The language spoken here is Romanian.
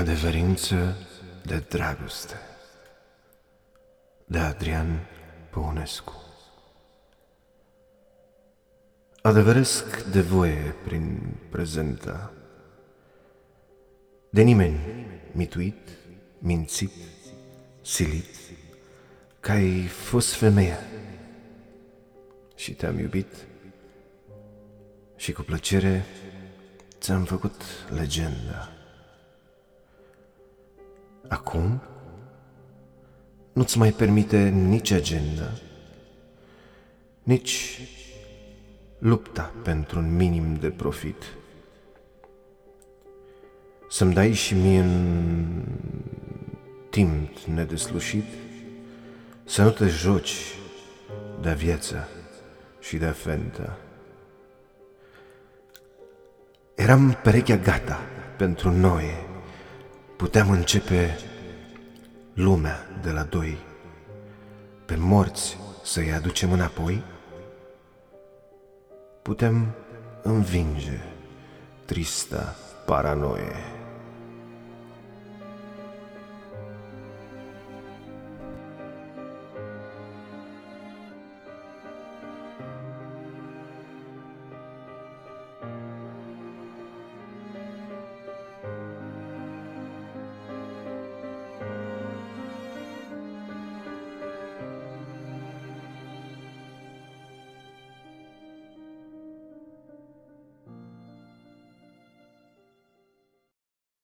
Adeverință de dragoste. De Adrian Păunescu. Adevăresc de voie prin prezenta De nimeni mituit, mințit, silit Că ai fost femeia și te-am iubit Și cu plăcere ți-am făcut legenda Acum nu-ți mai permite nici agenda, nici lupta pentru un minim de profit. Să-mi dai și mie în timp nedeslușit să nu te joci de viața și de fenta. Eram perechea gata pentru noi puteam începe lumea de la doi, pe morți să-i aducem înapoi? Putem învinge trista paranoie.